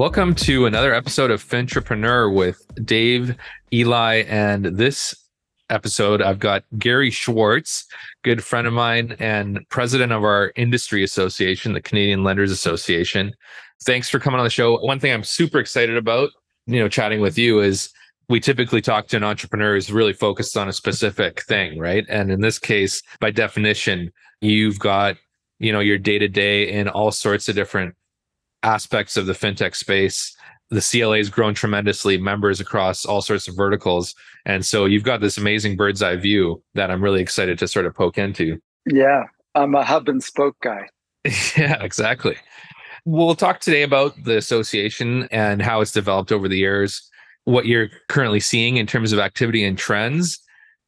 Welcome to another episode of Fintrepreneur with Dave, Eli, and this episode I've got Gary Schwartz, good friend of mine and president of our industry association, the Canadian Lenders Association. Thanks for coming on the show. One thing I'm super excited about, you know, chatting with you is we typically talk to an entrepreneur who's really focused on a specific thing, right? And in this case, by definition, you've got, you know, your day to day in all sorts of different aspects of the fintech space. The CLA has grown tremendously, members across all sorts of verticals. And so you've got this amazing bird's eye view that I'm really excited to sort of poke into. Yeah, I'm a hub and spoke guy. yeah, exactly. We'll talk today about the association and how it's developed over the years, what you're currently seeing in terms of activity and trends,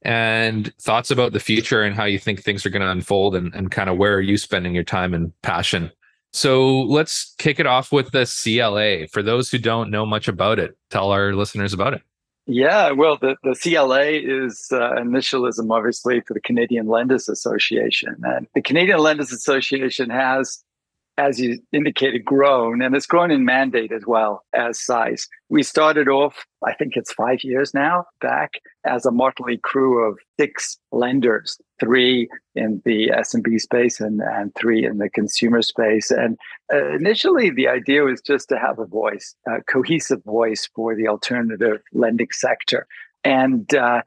and thoughts about the future and how you think things are going to unfold and, and kind of where are you spending your time and passion so let's kick it off with the CLA. For those who don't know much about it, tell our listeners about it. Yeah, well, the, the CLA is uh, initialism, obviously, for the Canadian Lenders Association. And the Canadian Lenders Association has as you indicated, grown and it's grown in mandate as well as size. We started off, I think it's five years now back as a motley crew of six lenders, three in the SMB space and, and three in the consumer space. And uh, initially the idea was just to have a voice, a cohesive voice for the alternative lending sector. And uh,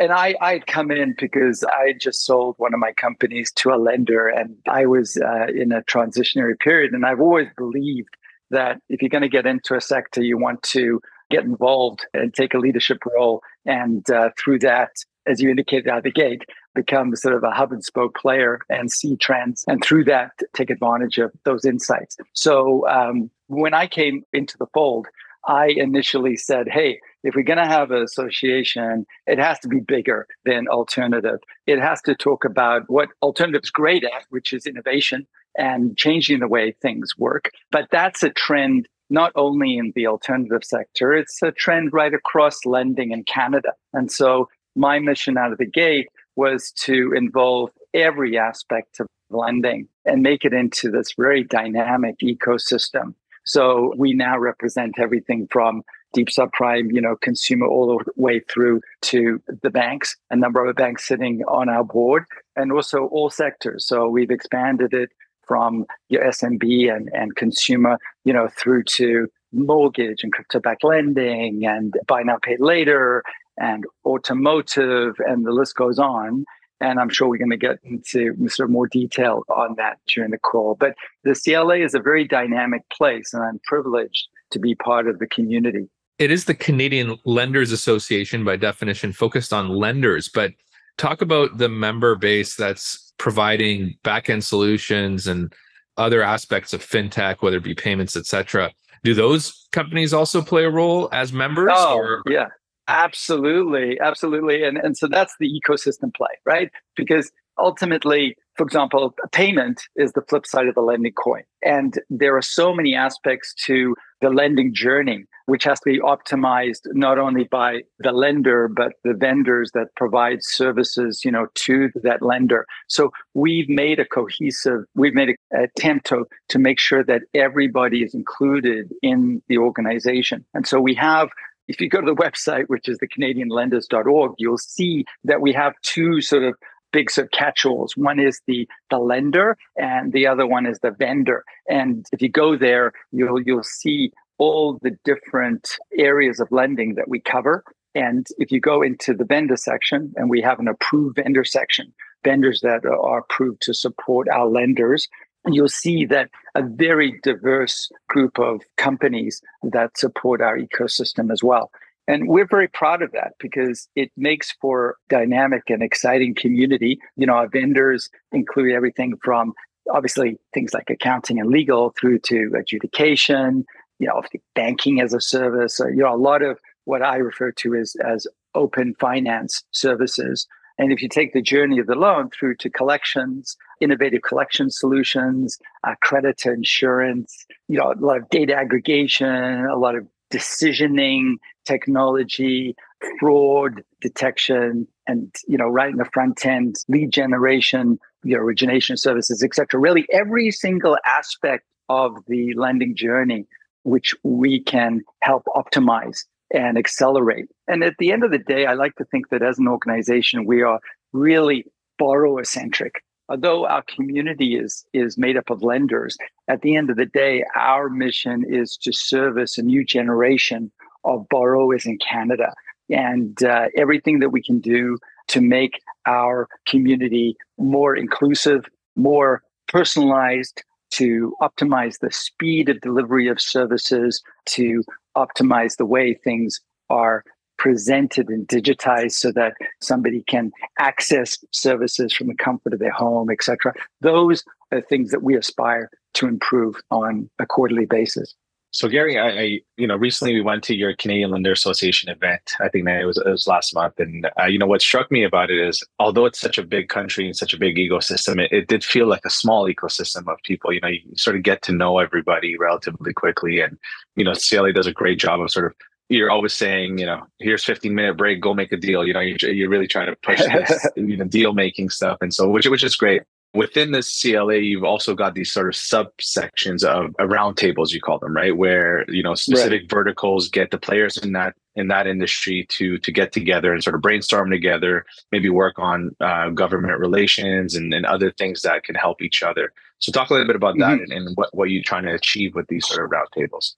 and I, I'd come in because I just sold one of my companies to a lender and I was uh, in a transitionary period. And I've always believed that if you're going to get into a sector, you want to get involved and take a leadership role. And uh, through that, as you indicated out the gate, become sort of a hub and spoke player and see trends. And through that, take advantage of those insights. So um, when I came into the fold, I initially said, hey, if we're going to have an association, it has to be bigger than alternative. It has to talk about what alternative's great at, which is innovation and changing the way things work. But that's a trend not only in the alternative sector, it's a trend right across lending in Canada. And so my mission out of the gate was to involve every aspect of lending and make it into this very dynamic ecosystem. So we now represent everything from deep subprime, you know, consumer all the way through to the banks, a number of banks sitting on our board, and also all sectors. So we've expanded it from your SMB and, and consumer, you know, through to mortgage and crypto-backed lending and buy now, pay later and automotive, and the list goes on. And I'm sure we're going to get into sort of more detail on that during the call. But the CLA is a very dynamic place, and I'm privileged to be part of the community. It is the Canadian Lenders Association by definition, focused on lenders. But talk about the member base that's providing backend solutions and other aspects of fintech, whether it be payments, etc. Do those companies also play a role as members? Oh, or? yeah. Absolutely, absolutely. And and so that's the ecosystem play, right? Because ultimately, for example, payment is the flip side of the lending coin. And there are so many aspects to the lending journey, which has to be optimized not only by the lender, but the vendors that provide services, you know, to that lender. So we've made a cohesive, we've made an attempt to, to make sure that everybody is included in the organization. And so we have if you go to the website, which is the CanadianLenders.org, you'll see that we have two sort of big sort of catch-alls. One is the the lender, and the other one is the vendor. And if you go there, you'll you'll see all the different areas of lending that we cover. And if you go into the vendor section, and we have an approved vendor section, vendors that are approved to support our lenders, you'll see that a very diverse group of companies that support our ecosystem as well. And we're very proud of that because it makes for dynamic and exciting community. You know, our vendors include everything from obviously things like accounting and legal through to adjudication, you know, banking as a service, you know, a lot of what I refer to as, as open finance services and if you take the journey of the loan through to collections, innovative collection solutions, uh, credit to insurance, you know, a lot of data aggregation, a lot of decisioning technology, fraud detection, and you know, right in the front end, lead generation, you know, origination services, et cetera. Really, every single aspect of the lending journey which we can help optimize and accelerate. And at the end of the day, I like to think that as an organization, we are really borrower centric. Although our community is is made up of lenders, at the end of the day, our mission is to service a new generation of borrowers in Canada, and uh, everything that we can do to make our community more inclusive, more personalized, to optimize the speed of delivery of services, to optimize the way things are presented and digitized so that somebody can access services from the comfort of their home, etc. Those are things that we aspire to improve on a quarterly basis. So Gary, I, I, you know recently we went to your Canadian Lender Association event. I think that it was it was last month, and uh, you know what struck me about it is although it's such a big country and such a big ecosystem, it, it did feel like a small ecosystem of people. You know, you sort of get to know everybody relatively quickly, and you know CLA does a great job of sort of you're always saying, you know, here's 15 minute break, go make a deal. You know, you're, you're really trying to push this, you know, deal making stuff. And so, which, which is great within this CLA, you've also got these sort of subsections of uh, roundtables, you call them, right? Where you know specific right. verticals get the players in that in that industry to to get together and sort of brainstorm together, maybe work on uh, government relations and, and other things that can help each other. So, talk a little bit about that mm-hmm. and, and what what you're trying to achieve with these sort of roundtables.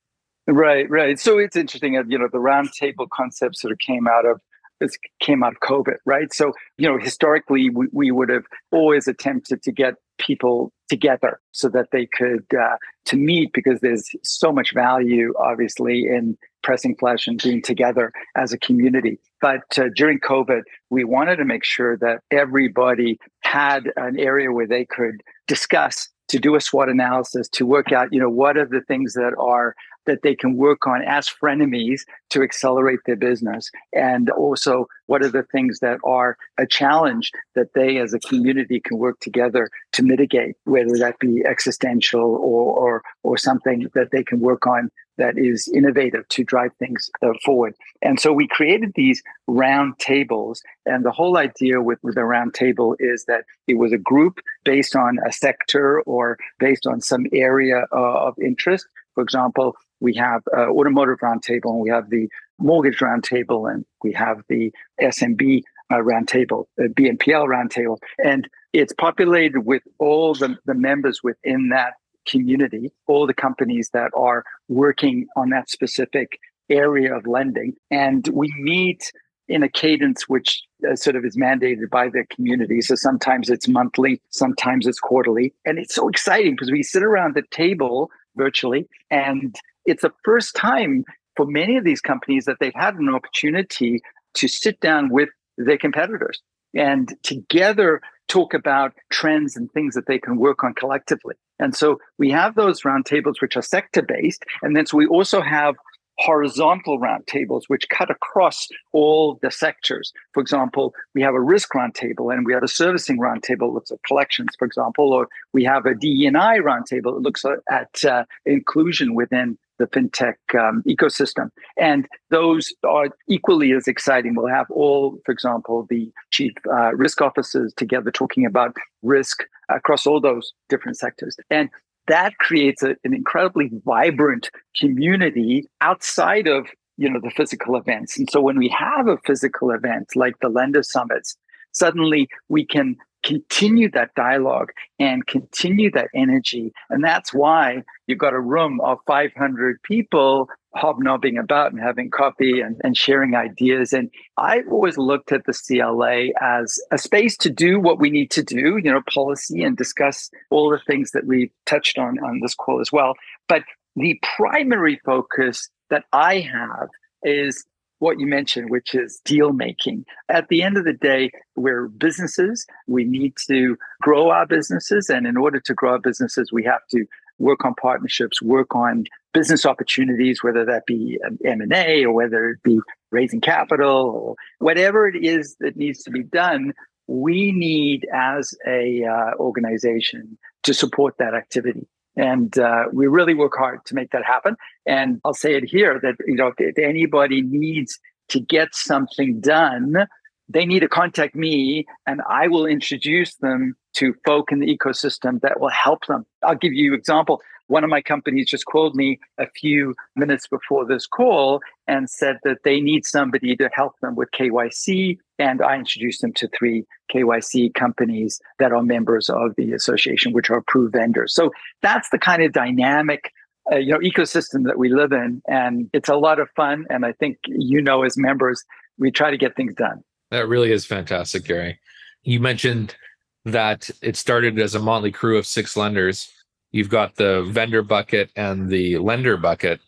Right, right. So it's interesting. You know, the roundtable concept sort of came out of this came out of COVID, right? So, you know, historically, we, we would have always attempted to get people together so that they could uh, to meet because there's so much value, obviously, in pressing flesh and being together as a community. But uh, during COVID, we wanted to make sure that everybody had an area where they could discuss to do a SWOT analysis, to work out, you know, what are the things that are that they can work on as frenemies to accelerate their business? And also, what are the things that are a challenge that they as a community can work together to mitigate, whether that be existential or, or, or something that they can work on that is innovative to drive things uh, forward. And so we created these round tables. And the whole idea with, with a round table is that it was a group based on a sector or based on some area uh, of interest. For example, we have uh, automotive roundtable and we have the mortgage roundtable and we have the SMB uh, roundtable, uh, BNPL roundtable. And it's populated with all the, the members within that community, all the companies that are working on that specific area of lending. And we meet in a cadence which uh, sort of is mandated by the community. So sometimes it's monthly, sometimes it's quarterly. And it's so exciting because we sit around the table virtually and it's the first time for many of these companies that they've had an opportunity to sit down with their competitors and together talk about trends and things that they can work on collectively. And so we have those roundtables which are sector based. And then so we also have horizontal roundtables which cut across all the sectors. For example, we have a risk roundtable and we have a servicing roundtable looks at collections, for example, or we have a DE&I roundtable that looks at uh, inclusion within the fintech um, ecosystem. And those are equally as exciting. We'll have all, for example, the chief uh, risk officers together talking about risk across all those different sectors. And that creates a, an incredibly vibrant community outside of you know the physical events and so when we have a physical event like the lender summits suddenly we can continue that dialogue and continue that energy. And that's why you've got a room of 500 people hobnobbing about and having coffee and, and sharing ideas. And I've always looked at the CLA as a space to do what we need to do, you know, policy and discuss all the things that we've touched on on this call as well. But the primary focus that I have is what you mentioned, which is deal making. At the end of the day, we're businesses. We need to grow our businesses. And in order to grow our businesses, we have to work on partnerships, work on business opportunities, whether that be M&A or whether it be raising capital or whatever it is that needs to be done. We need as a uh, organization to support that activity. And uh, we really work hard to make that happen. And I'll say it here that, you know, if, if anybody needs to get something done they need to contact me and I will introduce them to folk in the ecosystem that will help them. I'll give you example. One of my companies just called me a few minutes before this call and said that they need somebody to help them with KYC. And I introduced them to three KYC companies that are members of the association, which are approved vendors. So that's the kind of dynamic uh, you know ecosystem that we live in and it's a lot of fun and i think you know as members we try to get things done that really is fantastic gary you mentioned that it started as a motley crew of six lenders you've got the vendor bucket and the lender bucket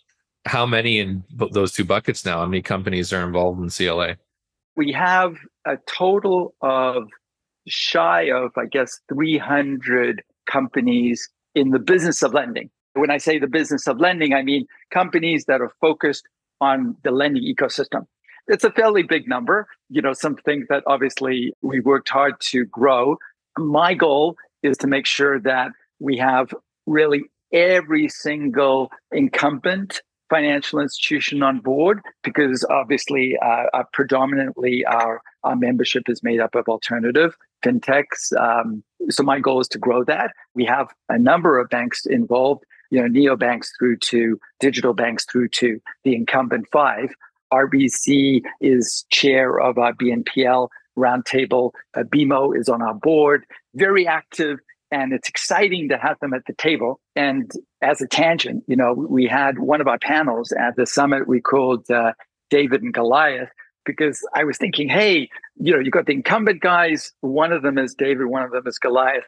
how many in those two buckets now how many companies are involved in cla we have a total of shy of i guess 300 companies in the business of lending when I say the business of lending, I mean companies that are focused on the lending ecosystem. It's a fairly big number, you know, something that obviously we worked hard to grow. My goal is to make sure that we have really every single incumbent financial institution on board because obviously uh, uh, predominantly our, our membership is made up of alternative fintechs um, so my goal is to grow that we have a number of banks involved you know, neobanks through to digital banks through to the incumbent five. RBC is chair of our BNPL roundtable. Uh, BMO is on our board, very active, and it's exciting to have them at the table. And as a tangent, you know, we had one of our panels at the summit we called uh, David and Goliath because I was thinking, hey, you know, you've got the incumbent guys. One of them is David, one of them is Goliath,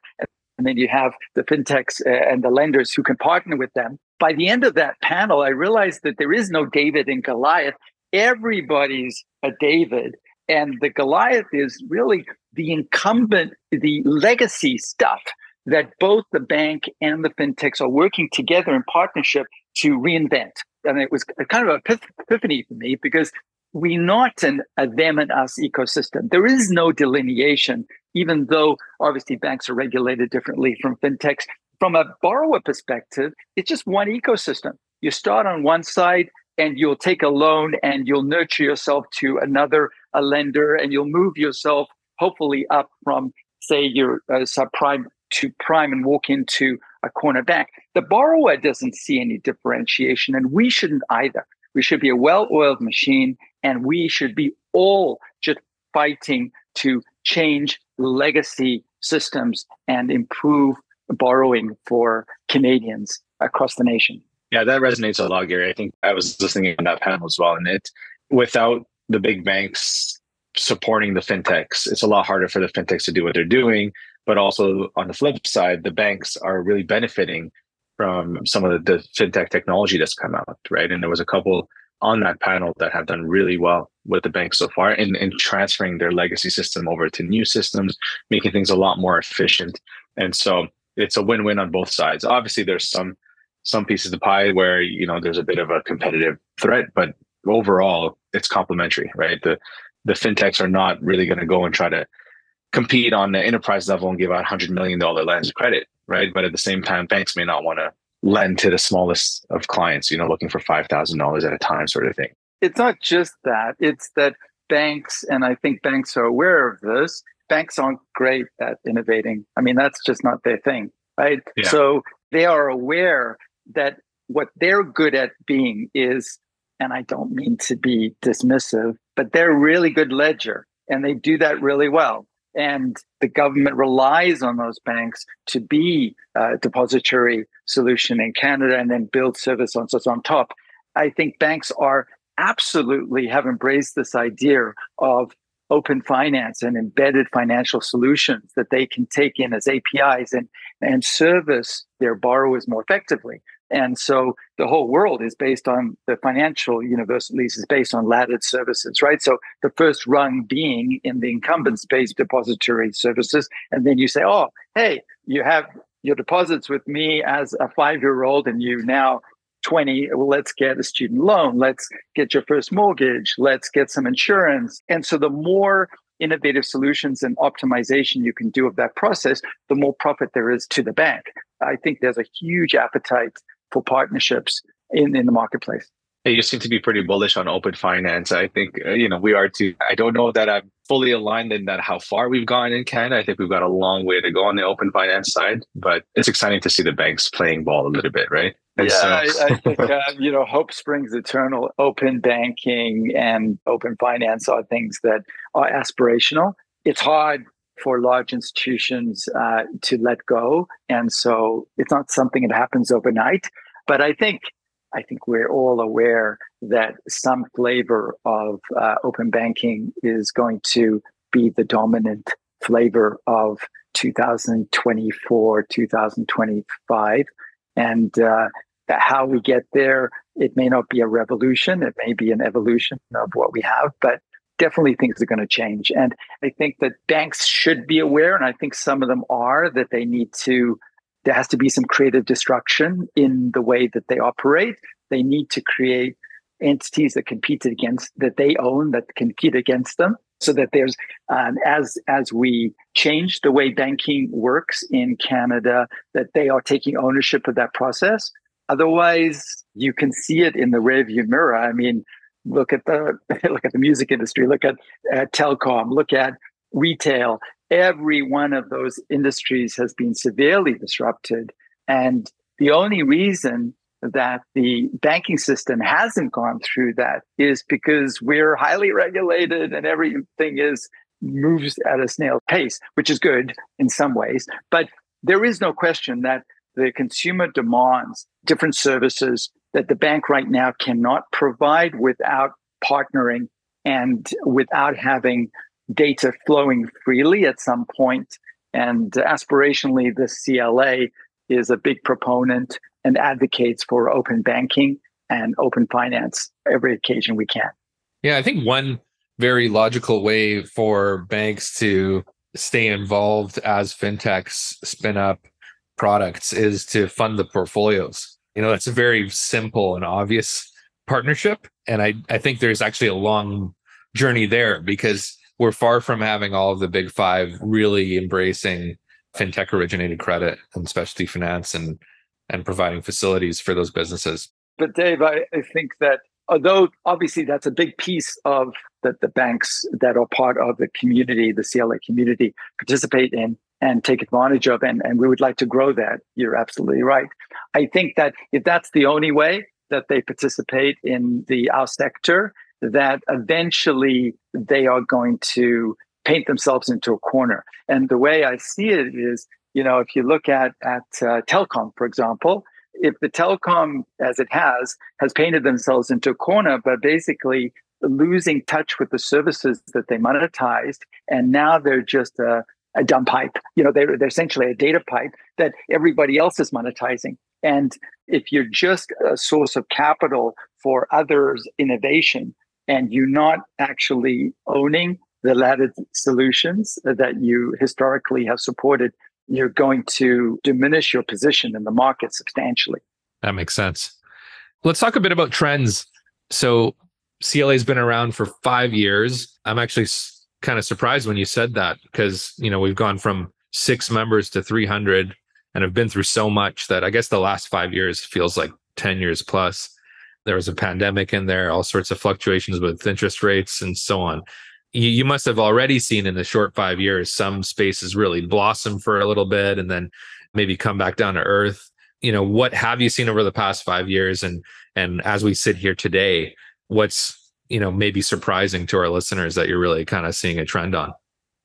and then you have the fintechs uh, and the lenders who can partner with them. By the end of that panel, I realized that there is no David and Goliath. Everybody's a David. And the Goliath is really the incumbent, the legacy stuff that both the bank and the fintechs are working together in partnership to reinvent. And it was kind of an epiphany for me because we're not an a them and us ecosystem. There is no delineation even though obviously banks are regulated differently from fintechs. From a borrower perspective, it's just one ecosystem. You start on one side and you'll take a loan and you'll nurture yourself to another a lender and you'll move yourself hopefully up from say your uh, subprime to prime and walk into a corner bank. The borrower doesn't see any differentiation and we shouldn't either. We should be a well-oiled machine and we should be all just fighting to change legacy systems and improve borrowing for Canadians across the nation. Yeah, that resonates a lot, Gary. I think I was listening in that panel as well. And it without the big banks supporting the fintechs, it's a lot harder for the fintechs to do what they're doing. But also on the flip side, the banks are really benefiting from some of the, the fintech technology that's come out, right? And there was a couple on that panel that have done really well with the bank so far in, in transferring their legacy system over to new systems, making things a lot more efficient. And so it's a win-win on both sides. Obviously, there's some some pieces of pie where you know there's a bit of a competitive threat, but overall it's complementary, right? The the fintechs are not really going to go and try to compete on the enterprise level and give out hundred million dollar lines of credit, right? But at the same time, banks may not want to lend to the smallest of clients, you know, looking for $5,000 at a time sort of thing. It's not just that, it's that banks, and I think banks are aware of this, banks aren't great at innovating. I mean, that's just not their thing, right? Yeah. So they are aware that what they're good at being is, and I don't mean to be dismissive, but they're really good ledger and they do that really well and the government relies on those banks to be a depository solution in Canada and then build service on on top. I think banks are absolutely have embraced this idea of open finance and embedded financial solutions that they can take in as APIs and, and service their borrowers more effectively. And so the whole world is based on the financial universe, at least is based on laddered services, right? So the first rung being in the incumbent space depository services. And then you say, oh, hey, you have your deposits with me as a five year old and you now 20 well let's get a student loan let's get your first mortgage let's get some insurance and so the more innovative solutions and optimization you can do of that process the more profit there is to the bank i think there's a huge appetite for partnerships in, in the marketplace. you seem to be pretty bullish on open finance. I think uh, you know we are too. I don't know that I'm fully aligned in that how far we've gone in Canada. I think we've got a long way to go on the open finance side, but it's exciting to see the banks playing ball a little bit, right? And yeah, so- I, I, think uh, you know hope springs eternal. Open banking and open finance are things that are aspirational. It's hard for large institutions uh, to let go, and so it's not something that happens overnight. But I think I think we're all aware that some flavor of uh, open banking is going to be the dominant flavor of 2024, 2025. And uh, how we get there, it may not be a revolution, it may be an evolution of what we have, but definitely things are going to change. And I think that banks should be aware, and I think some of them are, that they need to there has to be some creative destruction in the way that they operate. They need to create entities that compete against that they own that compete against them so that there's um, as as we change the way banking works in canada that they are taking ownership of that process otherwise you can see it in the rearview mirror i mean look at the look at the music industry look at, at telecom look at retail every one of those industries has been severely disrupted. And the only reason that the banking system hasn't gone through that is because we're highly regulated and everything is moves at a snail pace, which is good in some ways. But there is no question that the consumer demands different services that the bank right now cannot provide without partnering and without having data flowing freely at some point. And aspirationally, the CLA is a big proponent and advocates for open banking and open finance every occasion we can. Yeah, I think one very logical way for banks to stay involved as fintechs spin up products is to fund the portfolios. You know, that's a very simple and obvious partnership. And I, I think there's actually a long journey there because we're far from having all of the big five really embracing fintech originated credit and specialty finance and and providing facilities for those businesses. But Dave, I, I think that although obviously that's a big piece of that the banks that are part of the community, the CLA community, participate in and take advantage of, and, and we would like to grow that. You're absolutely right. I think that if that's the only way that they participate in the our sector, that eventually they are going to paint themselves into a corner. And the way I see it is, you know, if you look at at uh, telecom, for example, if the telecom, as it has, has painted themselves into a corner, but basically losing touch with the services that they monetized, and now they're just a, a dumb pipe. You know, they're they're essentially a data pipe that everybody else is monetizing. And if you're just a source of capital for others' innovation, and you're not actually owning the laddered solutions that you historically have supported, you're going to diminish your position in the market substantially. That makes sense. Let's talk a bit about trends. So, CLA has been around for five years. I'm actually kind of surprised when you said that because you know we've gone from six members to 300 and have been through so much that I guess the last five years feels like 10 years plus there was a pandemic in there, all sorts of fluctuations with interest rates and so on. You, you must have already seen in the short five years some spaces really blossom for a little bit and then maybe come back down to earth. You know, what have you seen over the past five years? And and as we sit here today, what's you know maybe surprising to our listeners that you're really kind of seeing a trend on?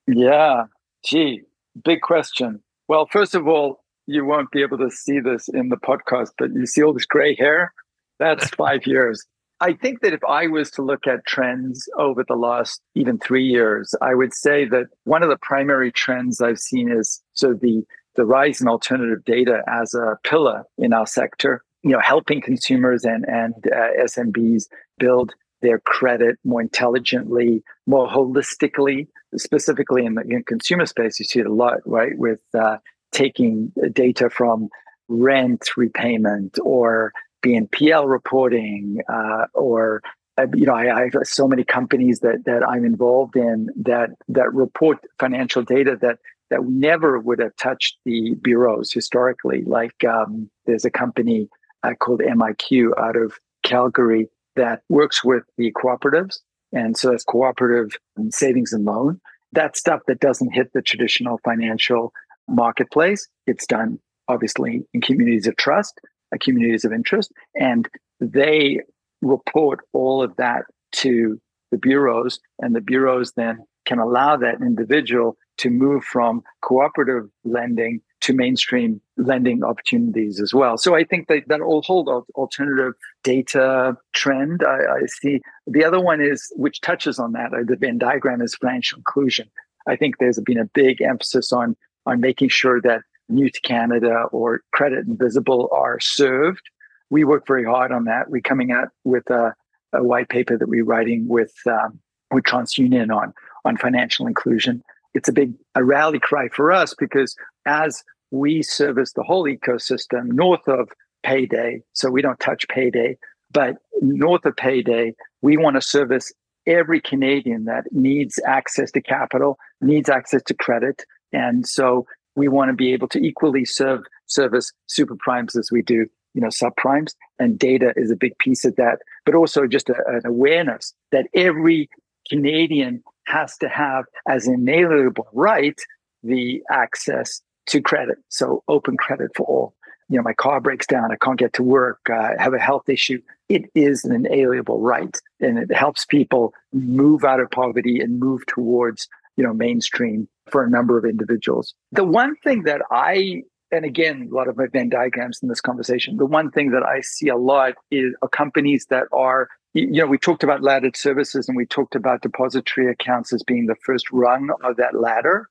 Yeah, gee, big question. Well, first of all, you won't be able to see this in the podcast, but you see all this gray hair that's five years. I think that if I was to look at trends over the last even three years, I would say that one of the primary trends I've seen is so the the rise in alternative data as a pillar in our sector. You know, helping consumers and and uh, SMBs build their credit more intelligently, more holistically. Specifically in the in consumer space, you see it a lot, right? With uh, taking data from rent repayment or BNPL reporting uh, or uh, you know, I, I, have so many companies that that I'm involved in that that report financial data that that never would have touched the bureaus historically. Like um, there's a company uh, called MiQ out of Calgary that works with the cooperatives. And so it's cooperative savings and loan. That stuff that doesn't hit the traditional financial marketplace. It's done obviously in communities of trust, uh, communities of interest, and they report all of that to the bureaus, and the bureaus then can allow that individual to move from cooperative lending to mainstream lending opportunities as well. So I think that that whole alternative data trend I, I, see. The other one is, which touches on that, the Venn diagram is financial inclusion. I think there's been a big emphasis on on making sure that New to Canada or Credit Invisible are served. We work very hard on that. We're coming out with a, a white paper that we're writing with um, with TransUnion on on financial inclusion. It's a big a rally cry for us because as we service the whole ecosystem north of payday, so we don't touch payday, but north of payday, we want to service every Canadian that needs access to capital, needs access to credit. And so we want to be able to equally serve service super primes as we do you know subprimes and data is a big piece of that but also just a, an awareness that every canadian has to have as an inalienable right the access to credit so open credit for all you know my car breaks down i can't get to work uh, i have a health issue it is an inalienable right and it helps people move out of poverty and move towards you know mainstream for a number of individuals. The one thing that I and again, a lot of my Venn diagrams in this conversation. The one thing that I see a lot is companies that are, you know, we talked about laddered services and we talked about depository accounts as being the first rung of that ladder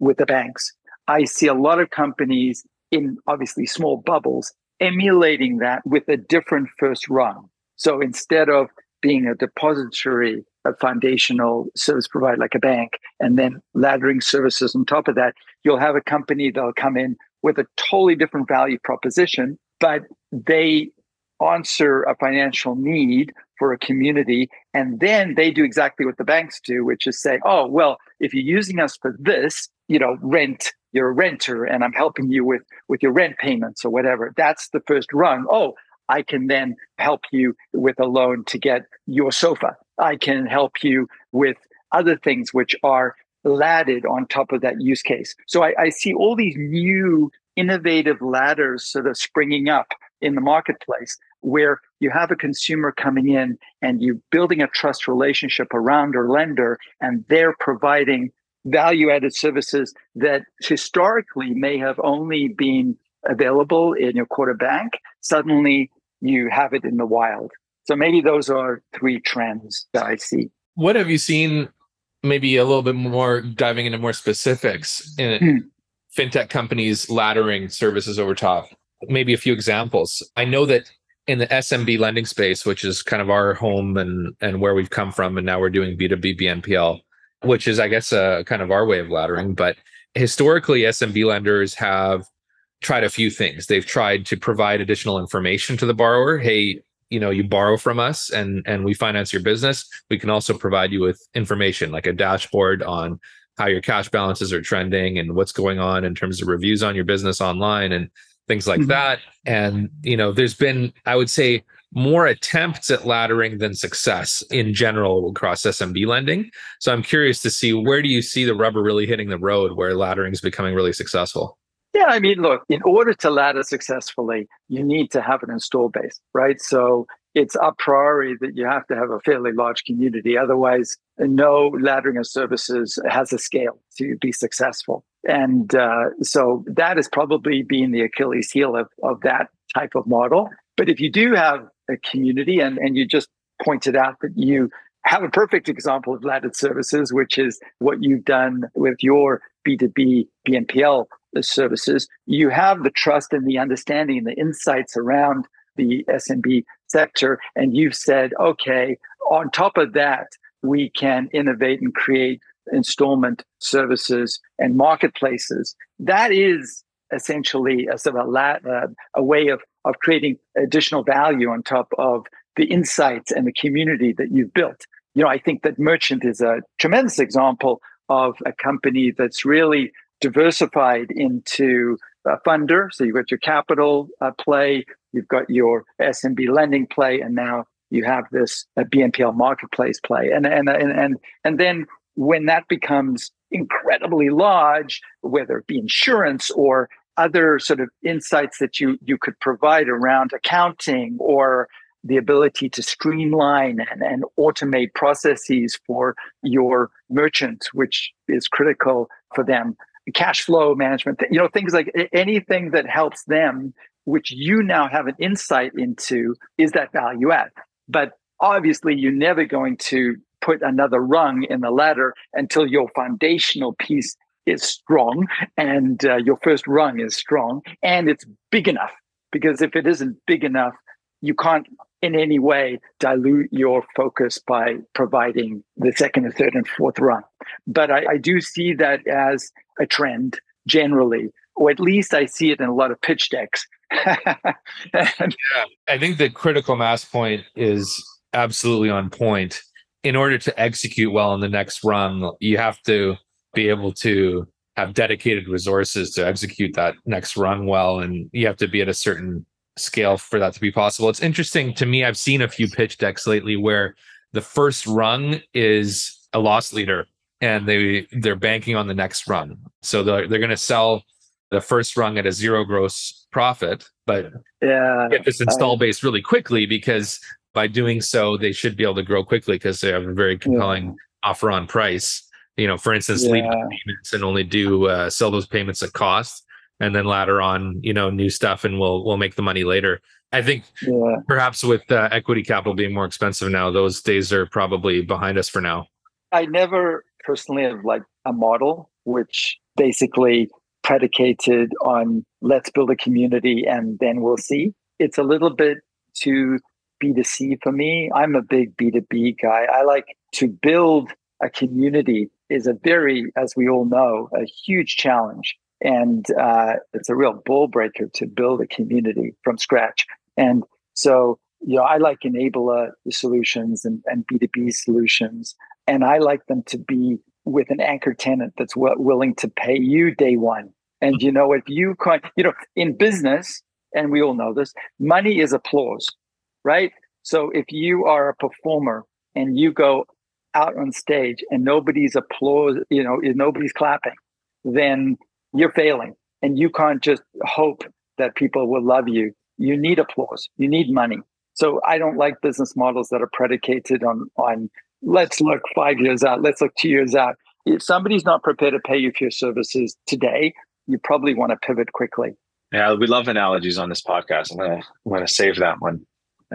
with the banks. I see a lot of companies in obviously small bubbles emulating that with a different first run. So instead of being a depository a foundational service provider like a bank, and then laddering services on top of that, you'll have a company that'll come in with a totally different value proposition, but they answer a financial need for a community. And then they do exactly what the banks do, which is say, oh, well, if you're using us for this, you know, rent, you're a renter and I'm helping you with, with your rent payments or whatever. That's the first rung. Oh, I can then help you with a loan to get your sofa. I can help you with other things which are laddered on top of that use case. So I, I see all these new innovative ladders sort of springing up in the marketplace where you have a consumer coming in and you're building a trust relationship around a lender and they're providing value added services that historically may have only been available in your quarter bank. Suddenly you have it in the wild. So maybe those are three trends that I see. What have you seen? Maybe a little bit more diving into more specifics in hmm. fintech companies laddering services over top. Maybe a few examples. I know that in the SMB lending space, which is kind of our home and and where we've come from, and now we're doing B2B BNPL, which is I guess uh, kind of our way of laddering. But historically, SMB lenders have tried a few things. They've tried to provide additional information to the borrower. Hey, you know you borrow from us and and we finance your business we can also provide you with information like a dashboard on how your cash balances are trending and what's going on in terms of reviews on your business online and things like mm-hmm. that and you know there's been i would say more attempts at laddering than success in general across SMB lending. So I'm curious to see where do you see the rubber really hitting the road where laddering is becoming really successful? Yeah, I mean, look, in order to ladder successfully, you need to have an install base, right? So it's a priori that you have to have a fairly large community. Otherwise, no laddering of services has a scale to be successful. And uh, so that has probably been the Achilles heel of, of that type of model. But if you do have a community and, and you just pointed out that you have a perfect example of laddered services, which is what you've done with your B2B BNPL services, you have the trust and the understanding and the insights around the SMB sector. And you've said, okay, on top of that, we can innovate and create installment services and marketplaces. That is essentially a sort of a, la- uh, a way of, of creating additional value on top of the insights and the community that you've built. You know, I think that Merchant is a tremendous example of a company that's really diversified into a funder. So you've got your capital uh, play, you've got your SMB lending play, and now you have this uh, BNPL marketplace play, and and and and and then when that becomes incredibly large, whether it be insurance or other sort of insights that you you could provide around accounting or the ability to streamline and, and automate processes for your merchants, which is critical for them. Cash flow management, you know, things like anything that helps them, which you now have an insight into, is that value add. But obviously, you're never going to put another rung in the ladder until your foundational piece is strong and uh, your first rung is strong and it's big enough. Because if it isn't big enough, you can't in any way dilute your focus by providing the second and third and fourth rung. But I, I do see that as a trend generally, or at least I see it in a lot of pitch decks. and, yeah, I think the critical mass point is absolutely on point. In order to execute well in the next rung, you have to be able to have dedicated resources to execute that next run well, and you have to be at a certain scale for that to be possible. It's interesting to me. I've seen a few pitch decks lately where the first rung is a loss leader and they they're banking on the next run So they're they're going to sell the first rung at a zero gross profit, but yeah, get this install I, base really quickly because by doing so they should be able to grow quickly because they have a very compelling yeah. offer on price. You know, for instance, yeah. leave payments and only do uh, sell those payments at cost and then later on you know new stuff and we'll we'll make the money later. I think yeah. perhaps with uh, equity capital being more expensive now those days are probably behind us for now. I never personally have liked a model which basically predicated on let's build a community and then we'll see. It's a little bit too b2c for me. I'm a big b2b guy. I like to build a community is a very as we all know a huge challenge and uh, it's a real bull breaker to build a community from scratch. And so, you know, I like enabler solutions and, and B2B solutions, and I like them to be with an anchor tenant that's w- willing to pay you day one. And you know, if you can, you know, in business, and we all know this, money is applause, right? So if you are a performer and you go out on stage and nobody's applause, you know, nobody's clapping, then you're failing and you can't just hope that people will love you. You need applause. You need money. So I don't like business models that are predicated on on let's look five years out, let's look two years out. If somebody's not prepared to pay you for your services today, you probably want to pivot quickly. Yeah, we love analogies on this podcast. I'm gonna I'm gonna save that one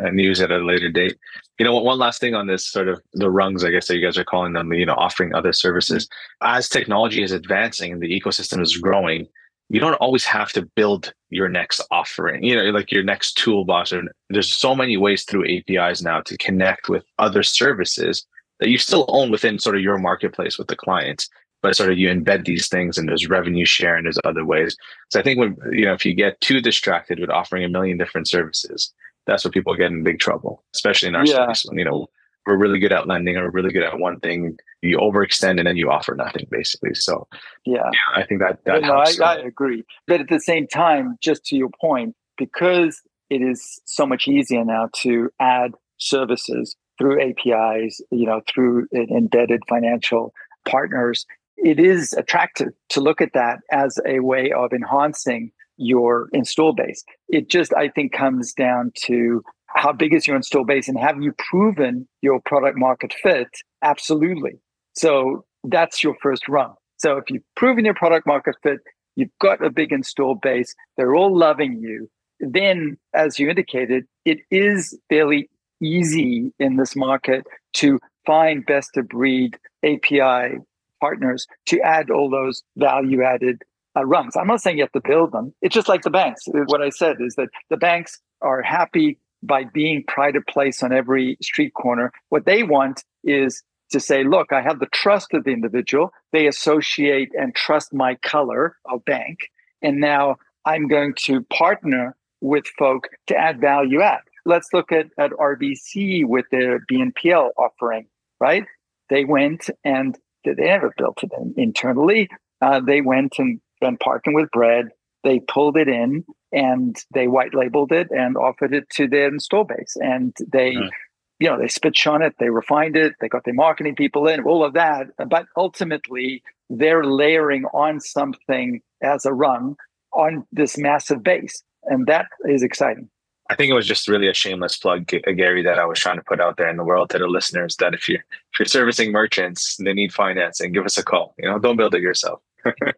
and use it at a later date. You know, one last thing on this sort of the rungs, I guess that you guys are calling them, you know, offering other services. As technology is advancing and the ecosystem is growing, you don't always have to build your next offering, you know, like your next toolbox. Or there's so many ways through APIs now to connect with other services that you still own within sort of your marketplace with the clients. But sort of you embed these things and there's revenue share and there's other ways. So I think when you know if you get too distracted with offering a million different services, that's where people get in big trouble, especially in our yeah. space when, you know, we're really good at lending or we're really good at one thing. You overextend and then you offer nothing basically. So yeah, yeah I think that, that no, I, uh, I agree. But at the same time, just to your point, because it is so much easier now to add services through APIs, you know, through embedded financial partners, it is attractive to look at that as a way of enhancing your install base. It just, I think, comes down to how big is your install base and have you proven your product market fit? Absolutely. So that's your first run. So if you've proven your product market fit, you've got a big install base, they're all loving you. Then, as you indicated, it is fairly easy in this market to find best of breed API partners to add all those value added uh, rungs. I'm not saying you have to build them. It's just like the banks. What I said is that the banks are happy by being pride of place on every street corner. What they want is to say, look, I have the trust of the individual. They associate and trust my color of bank. And now I'm going to partner with folk to add value add. Let's look at, at RBC with their BNPL offering, right? They went and they never built it internally. Uh, they went and been parking with bread. They pulled it in and they white labeled it and offered it to their install base. And they you know, they spit on it, they refined it, they got their marketing people in, all of that. But ultimately, they're layering on something as a rung on this massive base. And that is exciting. I think it was just really a shameless plug, uh, Gary, that I was trying to put out there in the world to the listeners that if you're if you're servicing merchants, they need financing, give us a call. You know, don't build it yourself.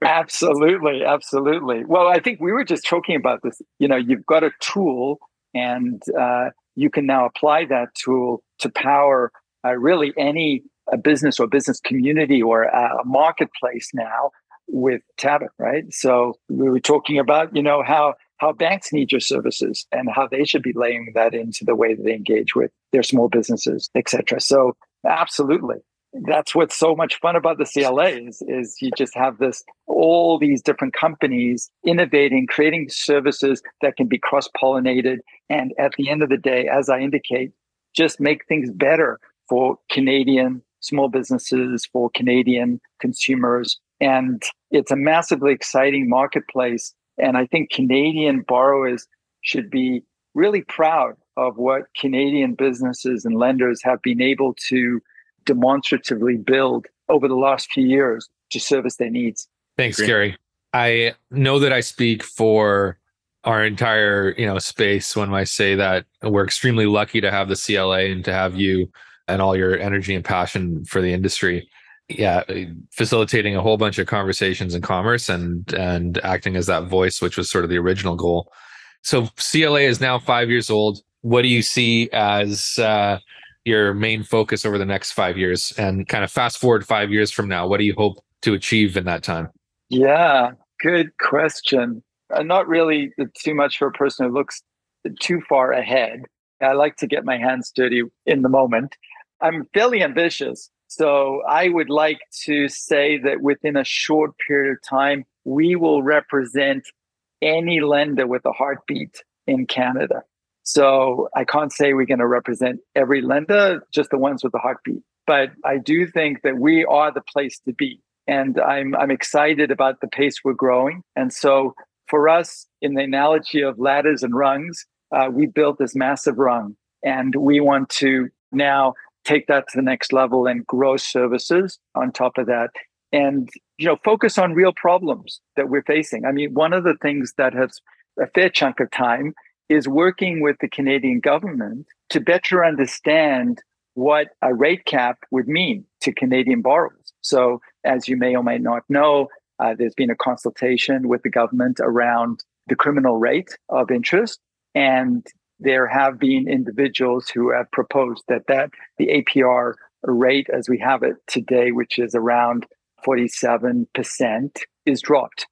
Absolutely, absolutely. Well, I think we were just talking about this. You know, you've got a tool, and uh, you can now apply that tool to power uh, really any a business or business community or a marketplace now with Tabit, right? So we were talking about, you know, how how banks need your services and how they should be laying that into the way that they engage with their small businesses, et cetera. So absolutely. That's what's so much fun about the CLA is, is you just have this all these different companies innovating, creating services that can be cross-pollinated. And at the end of the day, as I indicate, just make things better for Canadian small businesses, for Canadian consumers. And it's a massively exciting marketplace and I think Canadian borrowers should be really proud of what Canadian businesses and lenders have been able to demonstratively build over the last few years to service their needs. Thanks, Great. Gary. I know that I speak for our entire, you know, space when I say that we're extremely lucky to have the CLA and to have you and all your energy and passion for the industry yeah facilitating a whole bunch of conversations in commerce and and acting as that voice which was sort of the original goal so cla is now five years old what do you see as uh, your main focus over the next five years? And kind of fast forward five years from now what do you hope to achieve in that time? Yeah good question. Uh, not really too much for a person who looks too far ahead. I like to get my hands dirty in the moment. I'm fairly ambitious so I would like to say that within a short period of time, we will represent any lender with a heartbeat in Canada. So I can't say we're going to represent every lender, just the ones with the heartbeat. But I do think that we are the place to be. And I'm, I'm excited about the pace we're growing. And so for us, in the analogy of ladders and rungs, uh, we built this massive rung. And we want to now take that to the next level and grow services on top of that and you know focus on real problems that we're facing i mean one of the things that has a fair chunk of time is working with the canadian government to better understand what a rate cap would mean to canadian borrowers so as you may or may not know uh, there's been a consultation with the government around the criminal rate of interest and there have been individuals who have proposed that that the APR rate as we have it today, which is around 47%, is dropped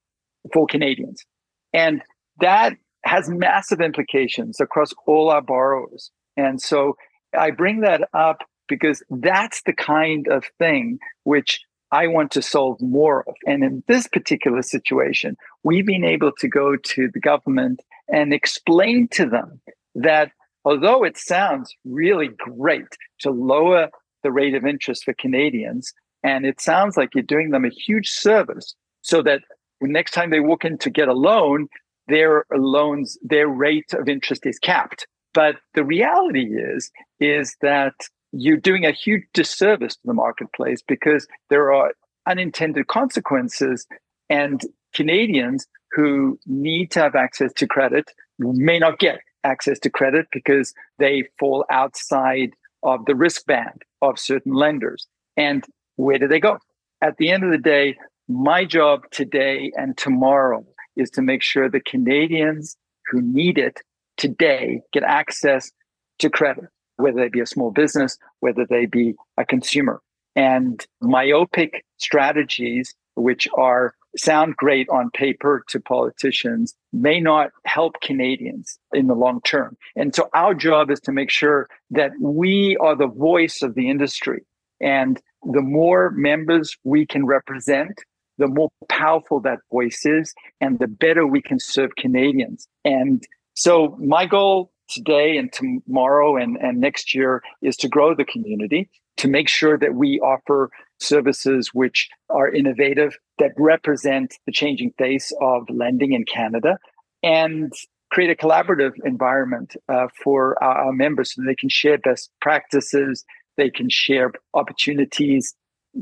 for Canadians. And that has massive implications across all our borrowers. And so I bring that up because that's the kind of thing which I want to solve more of. And in this particular situation, we've been able to go to the government and explain to them that although it sounds really great to lower the rate of interest for Canadians, and it sounds like you're doing them a huge service so that next time they walk in to get a loan, their loans, their rate of interest is capped. But the reality is, is that you're doing a huge disservice to the marketplace because there are unintended consequences and Canadians who need to have access to credit may not get access to credit because they fall outside of the risk band of certain lenders. And where do they go? At the end of the day, my job today and tomorrow is to make sure the Canadians who need it today get access to credit, whether they be a small business, whether they be a consumer. And myopic strategies, which are sound great on paper to politicians may not help Canadians in the long term. And so our job is to make sure that we are the voice of the industry. And the more members we can represent, the more powerful that voice is, and the better we can serve Canadians. And so my goal today and tomorrow and, and next year is to grow the community, to make sure that we offer services which are innovative, that represent the changing face of lending in Canada, and create a collaborative environment uh, for our, our members so they can share best practices, they can share opportunities,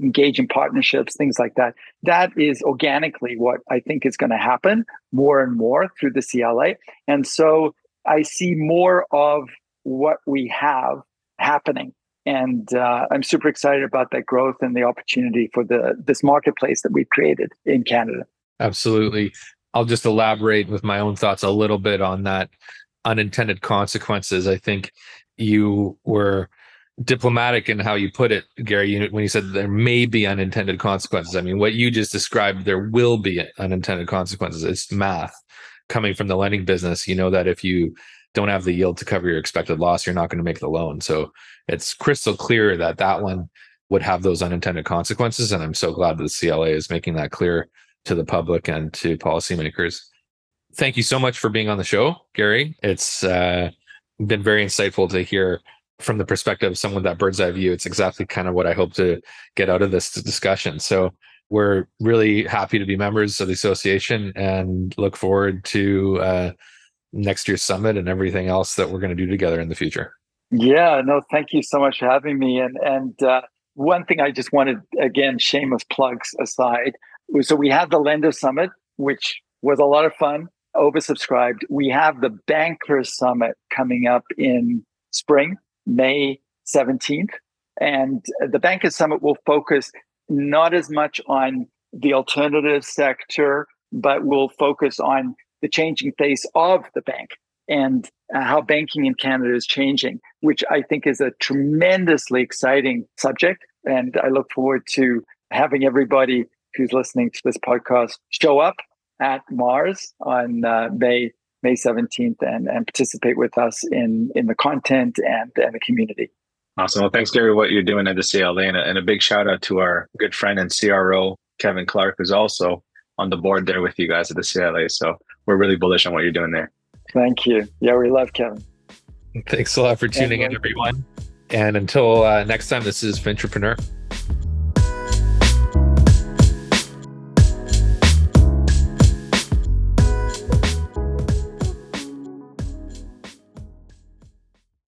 engage in partnerships, things like that. That is organically what I think is going to happen more and more through the CLA. And so I see more of what we have happening. And uh, I'm super excited about that growth and the opportunity for the this marketplace that we've created in Canada. Absolutely. I'll just elaborate with my own thoughts a little bit on that unintended consequences. I think you were diplomatic in how you put it, Gary, when you said there may be unintended consequences. I mean, what you just described, there will be unintended consequences. It's math coming from the lending business. You know that if you don't have the yield to cover your expected loss, you're not going to make the loan. So it's crystal clear that that one would have those unintended consequences. And I'm so glad that the CLA is making that clear to the public and to policymakers. Thank you so much for being on the show, Gary. It's uh, been very insightful to hear from the perspective of someone that bird's eye view. It's exactly kind of what I hope to get out of this discussion. So we're really happy to be members of the association and look forward to uh, next year's summit and everything else that we're going to do together in the future. Yeah, no, thank you so much for having me. And and uh, one thing I just wanted again, shameless plugs aside, so we have the Lender Summit, which was a lot of fun, oversubscribed. We have the Banker Summit coming up in spring, May 17th. And the Bankers Summit will focus not as much on the alternative sector, but will focus on the changing face of the bank and uh, how banking in Canada is changing, which I think is a tremendously exciting subject. And I look forward to having everybody who's listening to this podcast show up at Mars on uh, May May 17th and, and participate with us in in the content and, and the community. Awesome. Well, thanks, Gary, what you're doing at the CLA. And a, and a big shout out to our good friend and CRO, Kevin Clark, who's also on the board there with you guys at the CLA. So we're really bullish on what you're doing there. Thank you. Yeah, we love Kevin. Thanks a lot for tuning in, everyone. And until uh, next time, this is Fintrepreneur.